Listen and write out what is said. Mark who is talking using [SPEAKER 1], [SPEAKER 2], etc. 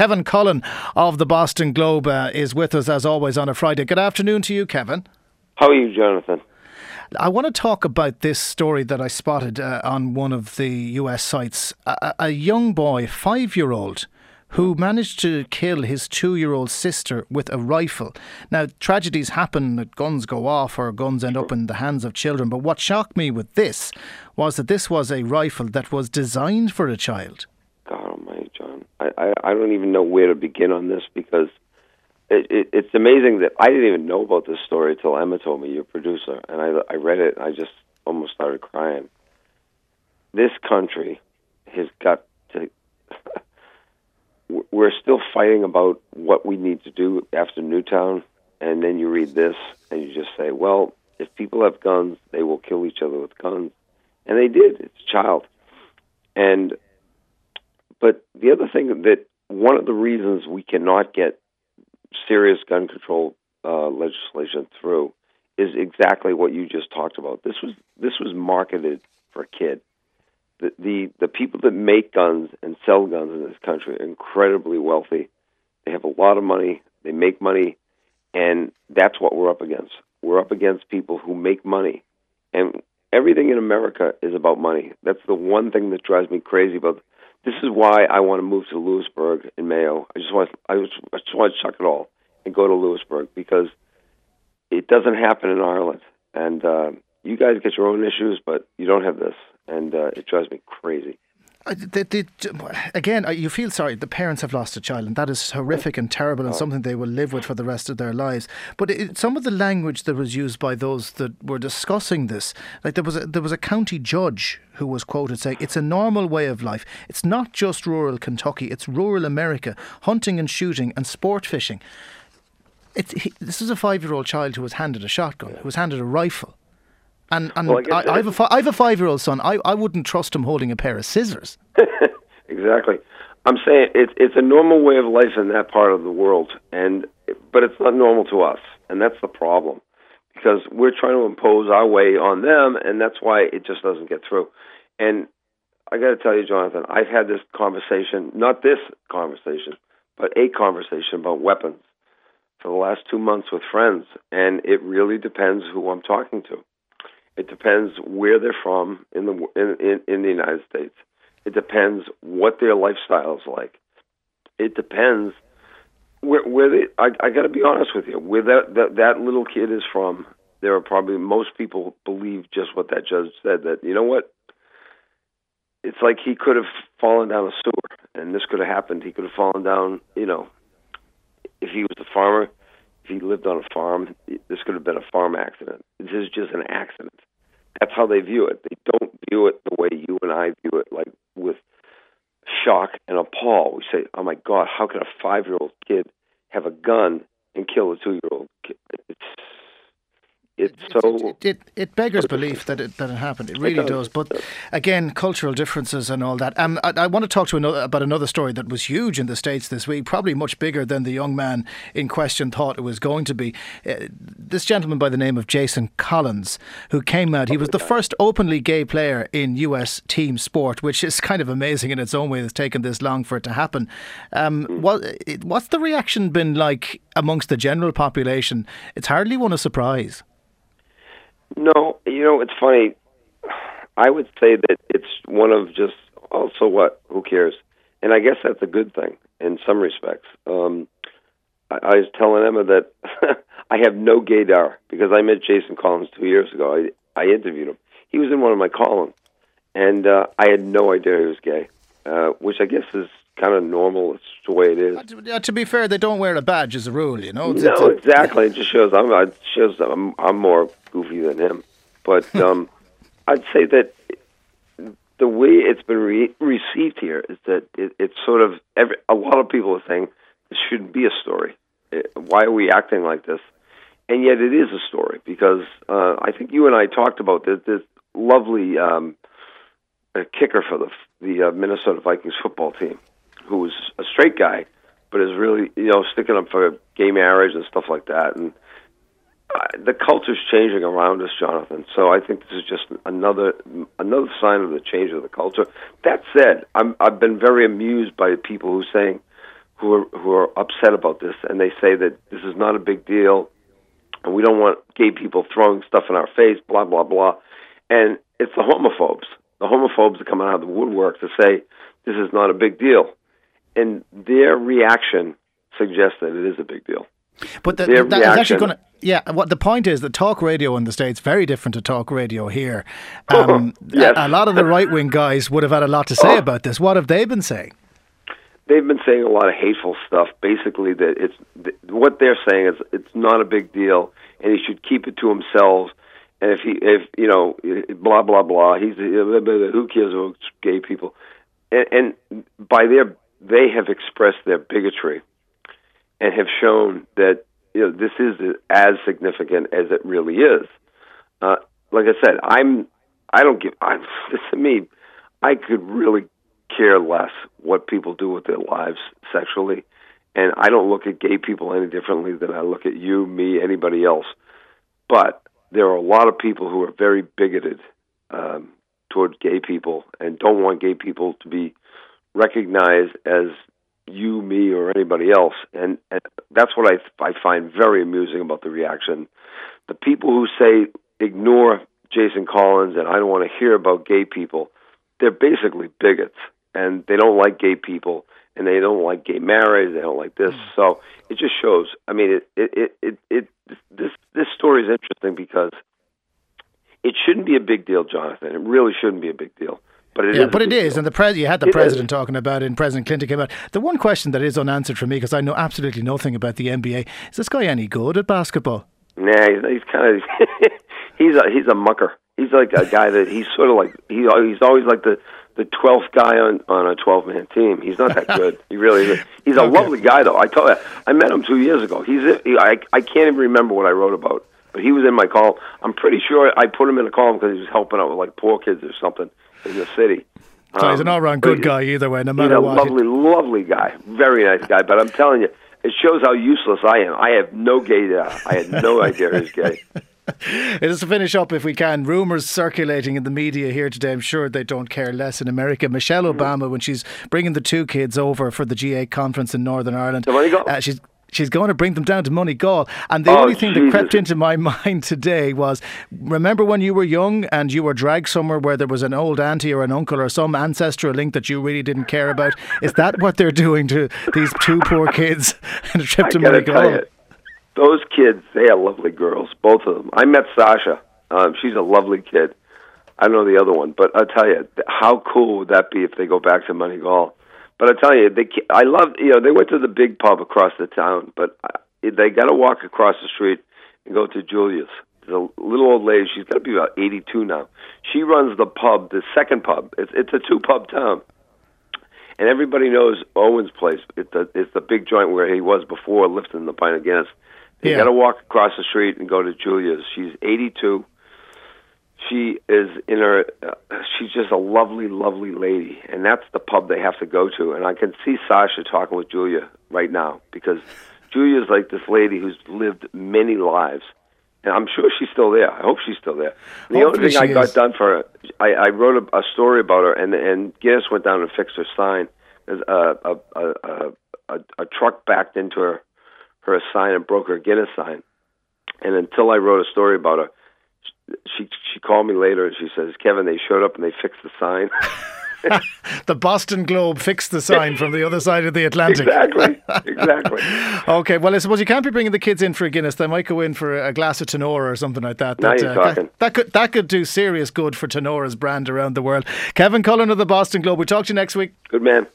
[SPEAKER 1] Kevin Cullen of the Boston Globe uh, is with us as always on a Friday. Good afternoon to you, Kevin.
[SPEAKER 2] How are you, Jonathan?
[SPEAKER 1] I want to talk about this story that I spotted uh, on one of the US sites. A, a young boy, five year old, who managed to kill his two year old sister with a rifle. Now, tragedies happen that guns go off or guns end up in the hands of children, but what shocked me with this was that this was a rifle that was designed for a child.
[SPEAKER 2] I, I, I don't even know where to begin on this because it, it, it's amazing that I didn't even know about this story until Emma told me, your producer, and I, I read it and I just almost started crying. This country has got to. we're still fighting about what we need to do after Newtown, and then you read this and you just say, well, if people have guns, they will kill each other with guns, and they did. It's a child, and but the other thing that one of the reasons we cannot get serious gun control uh, legislation through is exactly what you just talked about. This was this was marketed for a kid. The, the the people that make guns and sell guns in this country are incredibly wealthy. They have a lot of money. They make money, and that's what we're up against. We're up against people who make money, and everything in America is about money. That's the one thing that drives me crazy about this is why I want to move to Louisburgh in Mayo. I just want I just, I just want to chuck it all and go to Louisburgh because it doesn't happen in Ireland. And uh, you guys get your own issues, but you don't have this, and uh, it drives me crazy.
[SPEAKER 1] Uh, they, they, again, uh, you feel sorry. The parents have lost a child, and that is horrific and terrible, and oh. something they will live with for the rest of their lives. But it, some of the language that was used by those that were discussing this, like there was a, there was a county judge who was quoted saying, "It's a normal way of life. It's not just rural Kentucky; it's rural America. Hunting and shooting and sport fishing." He, this is a five-year-old child who was handed a shotgun, who was handed a rifle. And and well, I, I, have a I have a five year old son. I, I wouldn't trust him holding a pair of scissors.
[SPEAKER 2] exactly. I'm saying it's it's a normal way of life in that part of the world, and but it's not normal to us, and that's the problem, because we're trying to impose our way on them, and that's why it just doesn't get through. And I got to tell you, Jonathan, I've had this conversation, not this conversation, but a conversation about weapons for the last two months with friends, and it really depends who I'm talking to. It depends where they're from in the in, in, in the United States. It depends what their lifestyle is like. It depends where where they. I, I got to be honest with you. Where that, that that little kid is from, there are probably most people believe just what that judge said. That you know what, it's like he could have fallen down a sewer, and this could have happened. He could have fallen down. You know, if he was a farmer, he lived on a farm, this could have been a farm accident. This is just an accident. That's how they view it. They don't view it the way you and I view it, like with shock and appall. We say, "Oh my God, how can a five-year-old kid have a gun and kill a two-year-old kid?" It's it's so
[SPEAKER 1] it, it, it, beggars belief that it that it happened. It really it does. does. But again, cultural differences and all that. Um, I, I, want to talk to another about another story that was huge in the states this week, probably much bigger than the young man in question thought it was going to be. Uh, this gentleman by the name of Jason Collins, who came out, he was the first openly gay player in U.S. team sport, which is kind of amazing in its own way. It's taken this long for it to happen. Um, mm. what, what's the reaction been like amongst the general population? It's hardly one of surprise.
[SPEAKER 2] No, you know it's funny. I would say that it's one of just also what who cares, and I guess that's a good thing in some respects. Um, I, I was telling Emma that I have no gaydar because I met Jason Collins two years ago. I, I interviewed him. He was in one of my columns, and uh, I had no idea he was gay, uh, which I guess is kind of normal. It's the way it is. Uh,
[SPEAKER 1] to, be fair, they don't wear a badge as a rule, you know.
[SPEAKER 2] It's, no, it's exactly. It just shows I'm. It shows I'm, I'm more goofy than him. But um, I'd say that the way it's been re- received here is that it, it's sort of every, a lot of people are saying this shouldn't be a story. It, why are we acting like this? And yet it is a story because uh, I think you and I talked about this, this lovely um, kicker for the the uh, Minnesota Vikings football team who was a straight guy, but is really you know sticking up for gay marriage and stuff like that. And uh, the culture's changing around us, Jonathan. So I think this is just another another sign of the change of the culture. That said, I'm, I've been very amused by people who saying who are who are upset about this, and they say that this is not a big deal, and we don't want gay people throwing stuff in our face, blah blah blah, and it's the homophobes, the homophobes that come out of the woodwork to say this is not a big deal, and their reaction suggests that it is a big deal.
[SPEAKER 1] But the, that is actually going to. Yeah, what the point is that talk radio in the States very different to talk radio here. Um,
[SPEAKER 2] yes.
[SPEAKER 1] a, a, lot of the right wing guys would have had a lot to say about this. What have they been saying?
[SPEAKER 2] They've been saying a lot of hateful stuff. Basically, that it's what they're saying is it's not a big deal, and he should keep it to himself. And if he, if you know, blah blah blah, he's who cares about gay people, and, and by their they have expressed their bigotry and have shown that you know this is as significant as it really is. Uh, like I said, I'm I don't give I'm to me I could really care less what people do with their lives sexually, and I don't look at gay people any differently than I look at you, me, anybody else. But there are a lot of people who are very bigoted um, toward gay people and don't want gay people to be recognized as you, me, or anybody else. And, and that's what I, I find very amusing about the reaction. The people who say ignore Jason Collins and I don't want to hear about gay people, they're basically bigots and they don't like gay people and they don't like gay marriage. They don't like this. Mm. So it just shows. I mean, it, it, it, it, it this, this story is interesting because it shouldn't be a big deal, Jonathan. It really shouldn't be a big deal. But it
[SPEAKER 1] yeah,
[SPEAKER 2] is
[SPEAKER 1] but it is,
[SPEAKER 2] deal.
[SPEAKER 1] and the pres- you had the
[SPEAKER 2] it
[SPEAKER 1] president
[SPEAKER 2] is.
[SPEAKER 1] talking about it, and President Clinton came out. The one question that is unanswered for me, because I know absolutely nothing about the NBA, is this guy any good at basketball?
[SPEAKER 2] Nah, he's, he's kind of he's a he's a mucker. He's like a guy that he's sort of like he he's always like the the twelfth guy on on a twelve man team. He's not that good. he really is. He's a
[SPEAKER 1] Okay.
[SPEAKER 2] lovely guy though. I told you, I met him two years ago. He's a, he, I I can't even remember what I wrote about, but he was in my call. I'm pretty sure I put him in a column because he was helping out with like poor kids or something in the city.
[SPEAKER 1] So he's an
[SPEAKER 2] Um,
[SPEAKER 1] all round good guy either way, no matter He's
[SPEAKER 2] a
[SPEAKER 1] what.
[SPEAKER 2] lovely, lovely guy. Very nice guy. But I'm telling you, it shows how useless I am. I have no gay. I had no idea he's gay.
[SPEAKER 1] Just to finish up, if we can, rumours circulating in the media here today. I'm sure they don't care less in America. Michelle
[SPEAKER 2] Mm-hmm.
[SPEAKER 1] Obama, when she's bringing the two kids over for the G8 conference in Northern Ireland, uh, she's she's going to bring them down to Moneygall. And the
[SPEAKER 2] Oh,
[SPEAKER 1] only thing that crept into my mind today was, remember when you were young and you were dragged somewhere where there was an old auntie or an uncle or some ancestral link that you really didn't care about? Is that what they're doing to these two poor kids on a trip
[SPEAKER 2] I
[SPEAKER 1] to Moneygall?
[SPEAKER 2] those kids, they are lovely girls, both of them. I met Sasha. Um, she's a lovely kid. I don't know the other one, but I'll tell you, how cool would that be if they go back to Moneygall? But I tell you, they, I love, you know, they went to the big pub across the town, but uh, they got to walk across the street and go to Julia's. The little old lady. She's got to be about 82 now. She runs the pub, the second pub. It's it's a two pub town, and everybody knows Owen's place. It's the it's the big joint where he was before lifting the pint of Guinness. You
[SPEAKER 1] Yeah.
[SPEAKER 2] got to walk across the street and go to Julia's. She's 82. She is in her. Uh, she's just a lovely, lovely lady, and that's the pub they have to go to. And I can see Sasha talking with Julia right now because Julia's like this lady who's lived many lives, and I'm sure she's still there. I hope she's still there. And the
[SPEAKER 1] Hopefully
[SPEAKER 2] only thing I got
[SPEAKER 1] is.
[SPEAKER 2] done for her, I, I wrote a, a story about her, and and Guinness went down and fixed her sign. A, a, a, a, a truck backed into her her sign and broke her Guinness sign. And until I wrote a story about her, she she called me later and she says, "Kevin, they showed up and they fixed the sign."
[SPEAKER 1] The Boston Globe fixed the sign from the other side of the Atlantic.
[SPEAKER 2] exactly, exactly.
[SPEAKER 1] Okay, well, I suppose you can't be bringing the kids in for a Guinness. They might go in for a glass of Tanora or something like that.
[SPEAKER 2] Now
[SPEAKER 1] that,
[SPEAKER 2] you're uh,
[SPEAKER 1] that-
[SPEAKER 2] talking.
[SPEAKER 1] that could that could do serious good for Tanora's brand around the world. Kevin Cullen of the Boston Globe. We talk to you next week.
[SPEAKER 2] Good man.